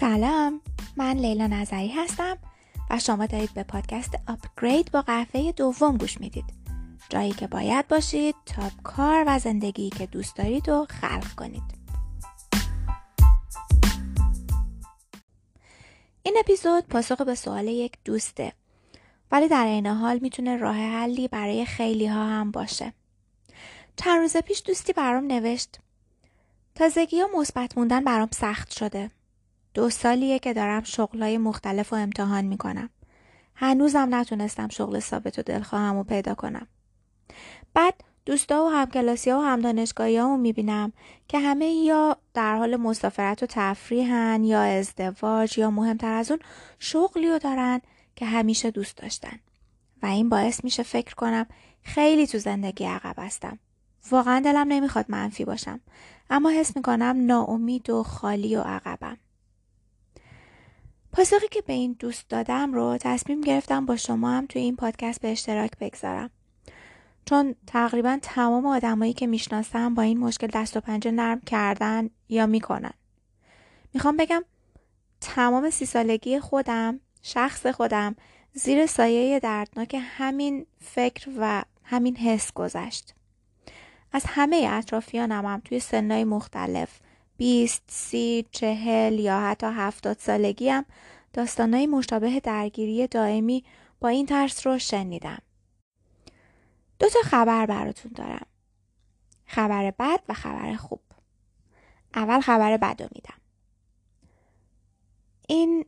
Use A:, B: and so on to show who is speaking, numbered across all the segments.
A: سلام من لیلا نظری هستم و شما دارید به پادکست آپگرید با قهوه دوم گوش می‌دید. جایی که باید باشید تا کار و زندگی که دوست دارید رو خلق کنید. این اپیزود پاسخ به سوال یک دوسته ولی در این حال می‌تونه راه حلی برای خیلی ها هم باشه. چند روز پیش دوستی برام نوشت تازگی ها مثبت موندن برام سخت شده. دو سالیه که دارم شغلای مختلف و امتحان می‌کنم. هنوزم نتونستم شغل ثابت و دلخواهم و پیدا کنم. بعد دوستا و همکلاسی و همدانشگاهی ها می‌بینم که همه یا در حال مسافرت و تفریحن یا ازدواج یا مهمتر از اون شغلی رو دارن که همیشه دوست داشتن. و این باعث میشه فکر کنم خیلی تو زندگی عقب هستم. واقعا دلم نمی‌خواد منفی باشم اما حس می‌کنم ناامید و خالی و عقبم. پاسخی که به این دوست دادم رو تصمیم گرفتم با شما هم توی این پادکست به اشتراک بگذارم. چون تقریبا تمام آدمایی که می‌شناسم با این مشکل دست و پنجه نرم کردن یا می‌کنن. می‌خوام بگم تمام سی سالگی خودم، شخص خودم زیر سایه دردناک همین فکر و همین حس گذشت. از همه اطرافیانم هم توی سنهای مختلف بیست، سی، چهل یا حتی هفتاد سالگی هم داستانهای مشابه درگیری دائمی با این ترس رو شنیدم. دو تا خبر براتون دارم. خبر بد و خبر خوب. اول خبر بد رو میدم. این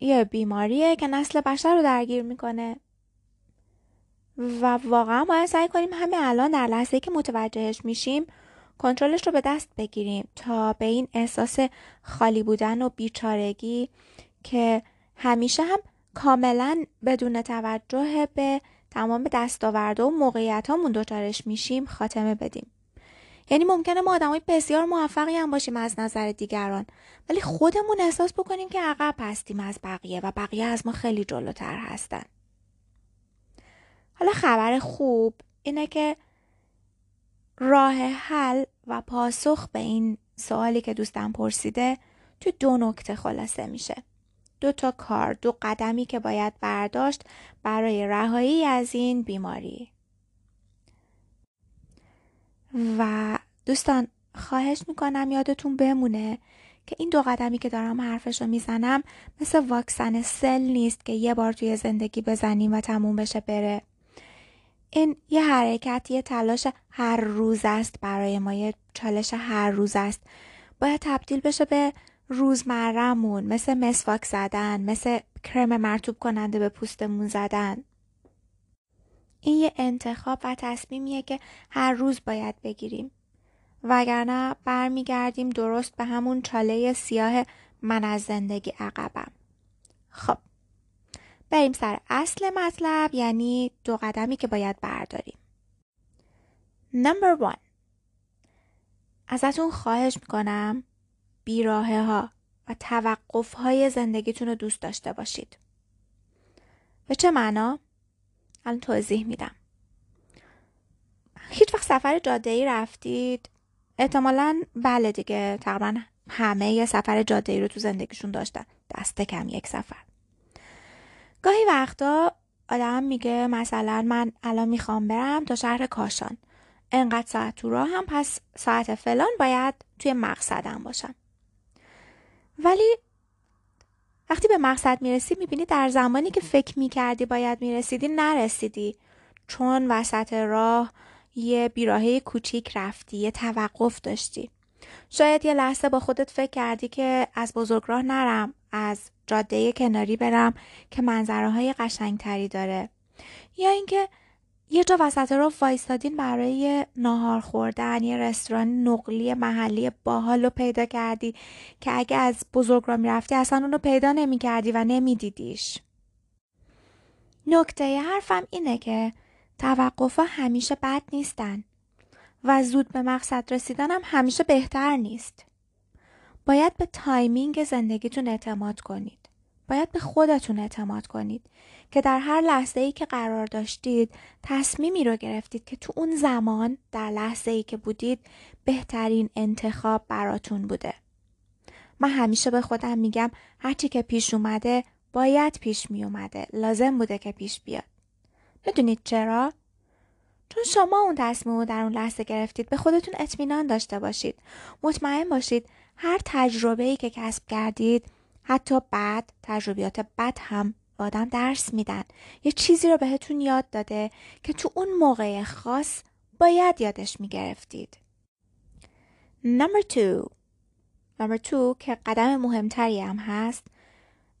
A: یه بیماریه که نسل بشر رو درگیر می‌کنه و واقعا باید سعی کنیم همه الان در لحظه که متوجهش میشیم کنترلش رو به دست بگیریم تا به این احساس خالی بودن و بیچارگی که همیشه هم کاملا بدون توجه به تمام دستاورده و موقعیت هامون دوچارش میشیم خاتمه بدیم. یعنی ممکنه ما آدمای بسیار موفقی هم باشیم از نظر دیگران ولی خودمون احساس بکنیم که عقب هستیم از بقیه و بقیه از ما خیلی جلوتر هستن. حالا خبر خوب اینه که راه حل و پاسخ به این سوالی که دوستم پرسیده تو دو نکته خلاصه میشه. دو تا کار، دو قدمی که باید برداشت برای رهایی از این بیماری. و دوستان خواهش می‌کنم یادتون بمونه که این دو قدمی که دارم حرفش رو می‌زنم مثل واکسن سل نیست که یه بار توی زندگی بزنیم و تموم بشه بره. این یه حرکت یه تلاش هر روز است برای ما یه چالش هر روز است. باید تبدیل بشه به روزمرهمون مثل مسواک زدن مثل کرم مرتوب کننده به پوستمون زدن. این یه انتخاب و تصمیمیه که هر روز باید بگیریم. وگرنه برمیگردیم درست به همون چاله سیاه من از زندگی عقبم. خب. بریم سر اصل مطلب یعنی دو قدمی که باید برداریم. نمبر 1 ازتون خواهش می‌کنم بیراهه ها و توقف های زندگیتون رو دوست داشته باشید. به چه معنا؟ الان توضیح میدم. هیچ وقت سفر جاده رفتید؟ احتمالا بله دیگه تقریبا همه یه سفر جاده رو تو زندگیشون داشتن. دست کم یک سفر. گاهی وقتا آدم میگه مثلا من الان می‌خوام برم تا شهر کاشان. انقدر ساعت تو راه هم پس ساعت فلان باید توی مقصدم باشم. ولی وقتی به مقصد می‌رسی می‌بینی در زمانی که فکر می‌کردی باید می‌رسیدی نرسیدی. چون وسط راه یه بیراهه کوچیک رفتی یه توقف داشتی. شاید یه لحظه با خودت فکر کردی که از بزرگراه نرم از جاده کناری برم که منظره های قشنگتری داره. یا اینکه یه جا وسط رو وایستادین برای ناهار خوردن یه رستوران نقلی محلی باحال رو پیدا کردی که اگه از بزرگراه می‌رفتی اصلا اونو پیدا نمی کردی و نمیدیدیش. نکته حرفم اینه که توقف همیشه بد نیستن. و زود به مقصد رسیدن هم همیشه بهتر نیست باید به timing زندگیتون اعتماد کنید باید به خودتون اعتماد کنید که در هر لحظه ای که قرار داشتید تصمیمی رو گرفتید که تو اون زمان در لحظه ای که بودید بهترین انتخاب براتون بوده. من همیشه به خودم میگم هرچی که پیش اومده باید پیش می اومده. لازم بوده که پیش بیاد. می‌دونید چرا؟ چون شما اون تصمیم رو در اون لحظه گرفتید به خودتون اطمینان داشته باشید. مطمئن باشید هر تجربه ای که کسب کردید حتی بعد تجربیات بد هم آدم درس میدن یه چیزی رو بهتون یاد داده که تو اون موقع خاص باید یادش می‌گرفتید. Number two Number two که قدم مهمتری هم هست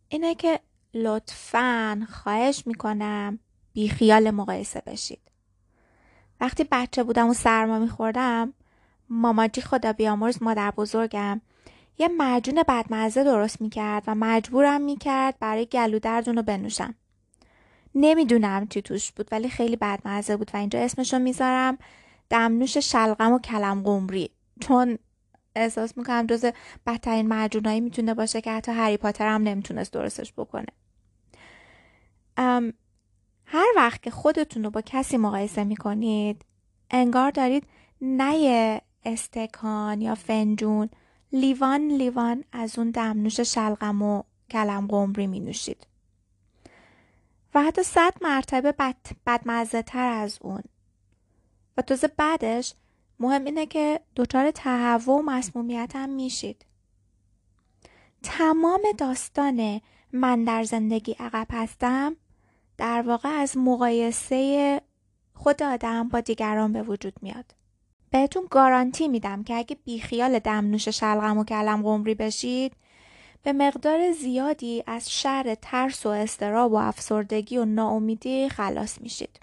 A: اینه که لطفا خواهش می‌کنم بیخیال مقایسه بشید. وقتی بچه بودم و سرما میخوردم ماماجی خدا بیامرز مادر بزرگم یه معجون بدمزه درست می‌کرد و مجبورم می‌کرد برای گلو دردون رو بنوشم. نمی‌دونم چی توش بود ولی خیلی بدمزه بود و اینجا اسمشو می‌ذارم دمنوش شلغم و کلم قمری چون احساس می‌کنم جز بدترین معجونایی می‌تونه باشه که حتی هری پاتر هم نمی‌تونست درستش بکنه هر وقت که خودتون رو با کسی مقایسه می‌کنید انگار دارید نه استکان یا فنجون لیوان لیوان از اون دمنوش شلغم و کلم قمری می نوشید. و حتی صد مرتبه بد بدمزه تر از اون. و تازه بعدش مهم اینه که دچار تهوع و مسمومیت هم میشید. تمام داستان من در زندگی عقب هستم در واقع از مقایسه خود آدم با دیگران به وجود میاد. بهتون گارانتی میدم که اگه بیخیال دمنوش شلغم و کلم قمری بشید به مقدار زیادی از شر ترس و استراب و افسردگی و ناامیدی خلاص میشید.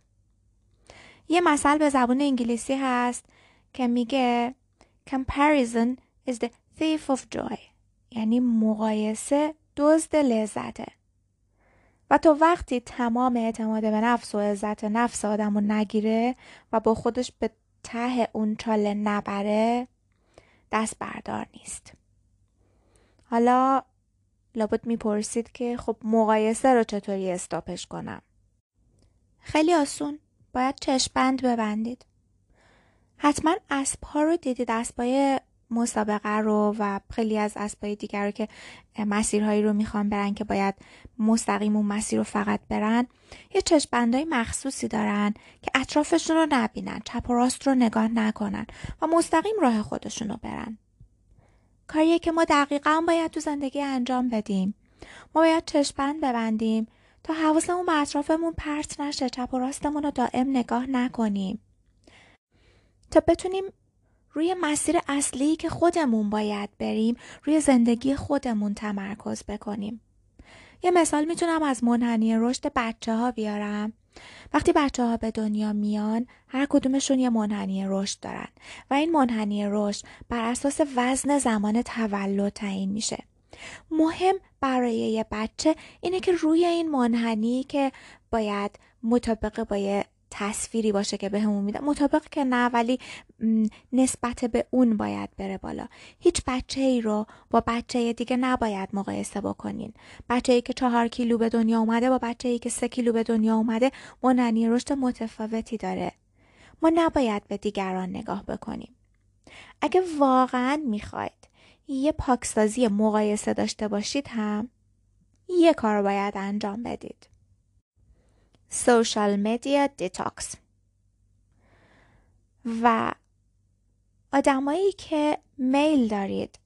A: یه مثل به زبون انگلیسی هست که میگه comparison is the thief of joy یعنی مقایسه دزد لذته و تا وقتی تمام اعتماد به نفس و عزت نفس آدم رو نگیره و با خودش به ته اون چاله نبره دست بردار نیست. حالا لابد می‌پرسید که خب مقایسه رو چطوری استاپش کنم؟ خیلی آسون. باید چشپند ببندید. حتما اسب ها رو دیدید. اسبای مسابقه رو و خیلی از اسبای دیگر رو که مسیرهایی رو می‌خوان برن که باید مستقیم اون مسیر رو فقط برن یه چشمبندهای مخصوصی دارن که اطرافشون رو نبینن چپ و راست رو نگاه نکنن و مستقیم راه خودشون رو برن. کاریه که ما دقیقا باید تو زندگی انجام بدیم. ما باید چشمبند ببندیم تا حواسمون به اطرافمون پرت نشه چپ و راستمون رو دائم نگاه نکنیم. تا بتونیم روی مسیر اصلی که خودمون باید بریم روی زندگی خودمون تمرکز بکنیم. یه مثال می‌تونم از منحنی رشد بچه ها بیارم. وقتی بچه ها به دنیا میان هر کدومشون یه منحنی رشد دارن و این منحنی رشد بر اساس وزن زمان تولد تعیین میشه. مهم برای یه بچه اینه که روی این منحنی که باید مطابق با تصویری باشه که بهمون به میده. مطابق که نه ولی نسبت به اون باید بره بالا. هیچ بچه ای رو با بچه دیگه نباید مقایسه بکنین. بچه ای که چهار کیلو به دنیا اومده با بچه ای که سه کیلو به دنیا اومده منحنی رشد متفاوتی داره. ما نباید به دیگران نگاه بکنیم. اگه واقعا می‌خواید یه پاکسازی مقایسه داشته باشید هم یه کار باید انجام بدید. social media detox و آدمایی که میل دارید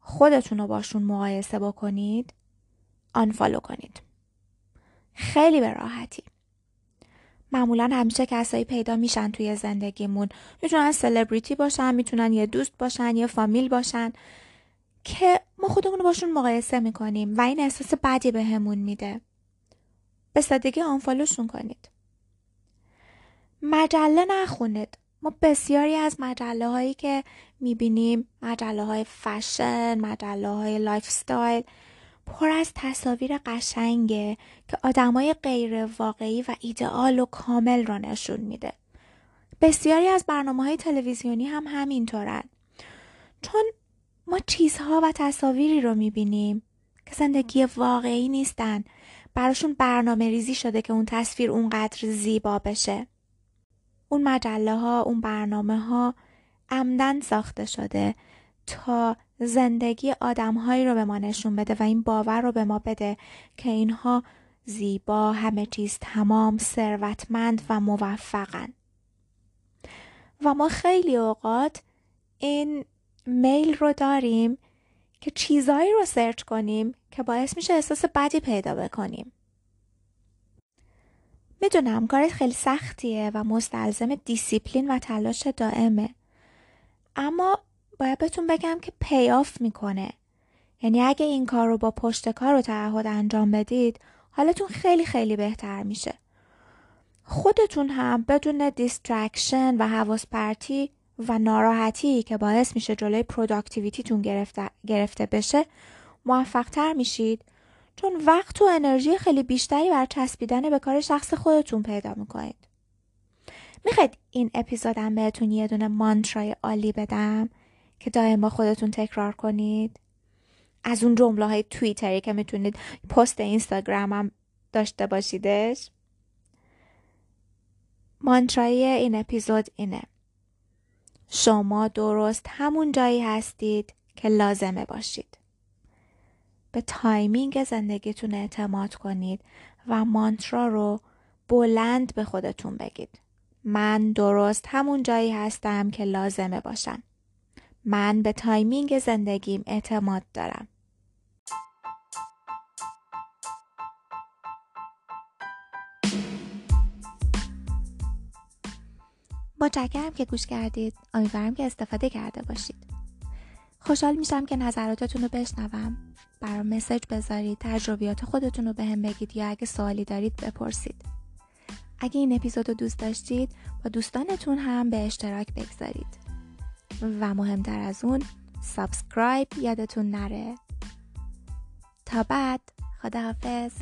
A: خودتون رو باشون مقایسه بکنید آنفالو کنید. خیلی به راحتی. معمولا همیشه کسایی پیدا میشن توی زندگیمون. می‌تونن سلبریتی باشن می‌تونن یه دوست باشن یه فامیل باشن که ما خودمون رو باشون مقایسه می‌کنیم و این احساس بدی بهمون به میده. به سادگی آنفالوشون کنید. مجله نخونید. ما بسیاری از مجله هایی که می‌بینیم مجله های فشن مجله های lifestyle پر از تصاویر قشنگه که آدمای غیر واقعی و ایدئال و کامل را نشون میده. بسیاری از برنامه های تلویزیونی هم همینطورن. چون ما چیزها و تصاویری رو می‌بینیم که زندگی واقعی نیستن. براشون برنامه ریزی شده که اون تصویر اونقدر زیبا بشه. اون مجله ها اون برنامه ها عمدن ساخته شده تا زندگی آدمهایی رو به ما نشون بده و این باور رو به ما بده که اینها زیبا همه چیز تمام ثروتمند و موفقن. و ما خیلی اوقات این میل رو داریم که چیزایی رو سرچ کنیم که باعث میشه احساس بدی پیدا بکنیم. می‌دونم کارت خیلی سختیه و مستلزم دیسیپلین و تلاش دائمه. اما باید بهتون بگم که pay off می‌کنه. یعنی اگه این کار رو با پشت کار و تعهد انجام بدید حالتون خیلی خیلی بهتر میشه. خودتون هم بدون distraction و حواس پرتی و ناراحتی که باعث میشه جلوی productivity تون گرفته, گرفته بشه موفق تر میشید. چون وقت و انرژی خیلی بیشتری بر چسبیدن به کار شخص خودتون پیدا می‌کنید. می‌خواید این اپیزودم بهتون یه دونه مانترای عالی بدم که دائم با خودتون تکرار کنید؟ از اون جمله های توییتری که می‌تونید پست اینستاگرام هم داشته باشیدش؟ مانترای این اپیزود اینه. شما درست همون جایی هستید که لازمه باشید. به timing زندگیتون اعتماد کنید و مانترا رو بلند به خودتون بگید. من درست همون جایی هستم که لازمه باشم. من به timing زندگیم اعتماد دارم. متشکرم که گوش کردید امیدوارم که استفاده کرده باشید. خوشحال میشم که نظراتتون رو بشنوم. برام مسج بذارید تجربیات خودتون رو به هم بگید یا اگه سوالی دارید بپرسید. اگه این اپیزود رو دوست داشتید با دوستانتون هم به اشتراک بگذارید. و مهمتر از اون سابسکرایب یادتون نره. تا بعد خداحافظ.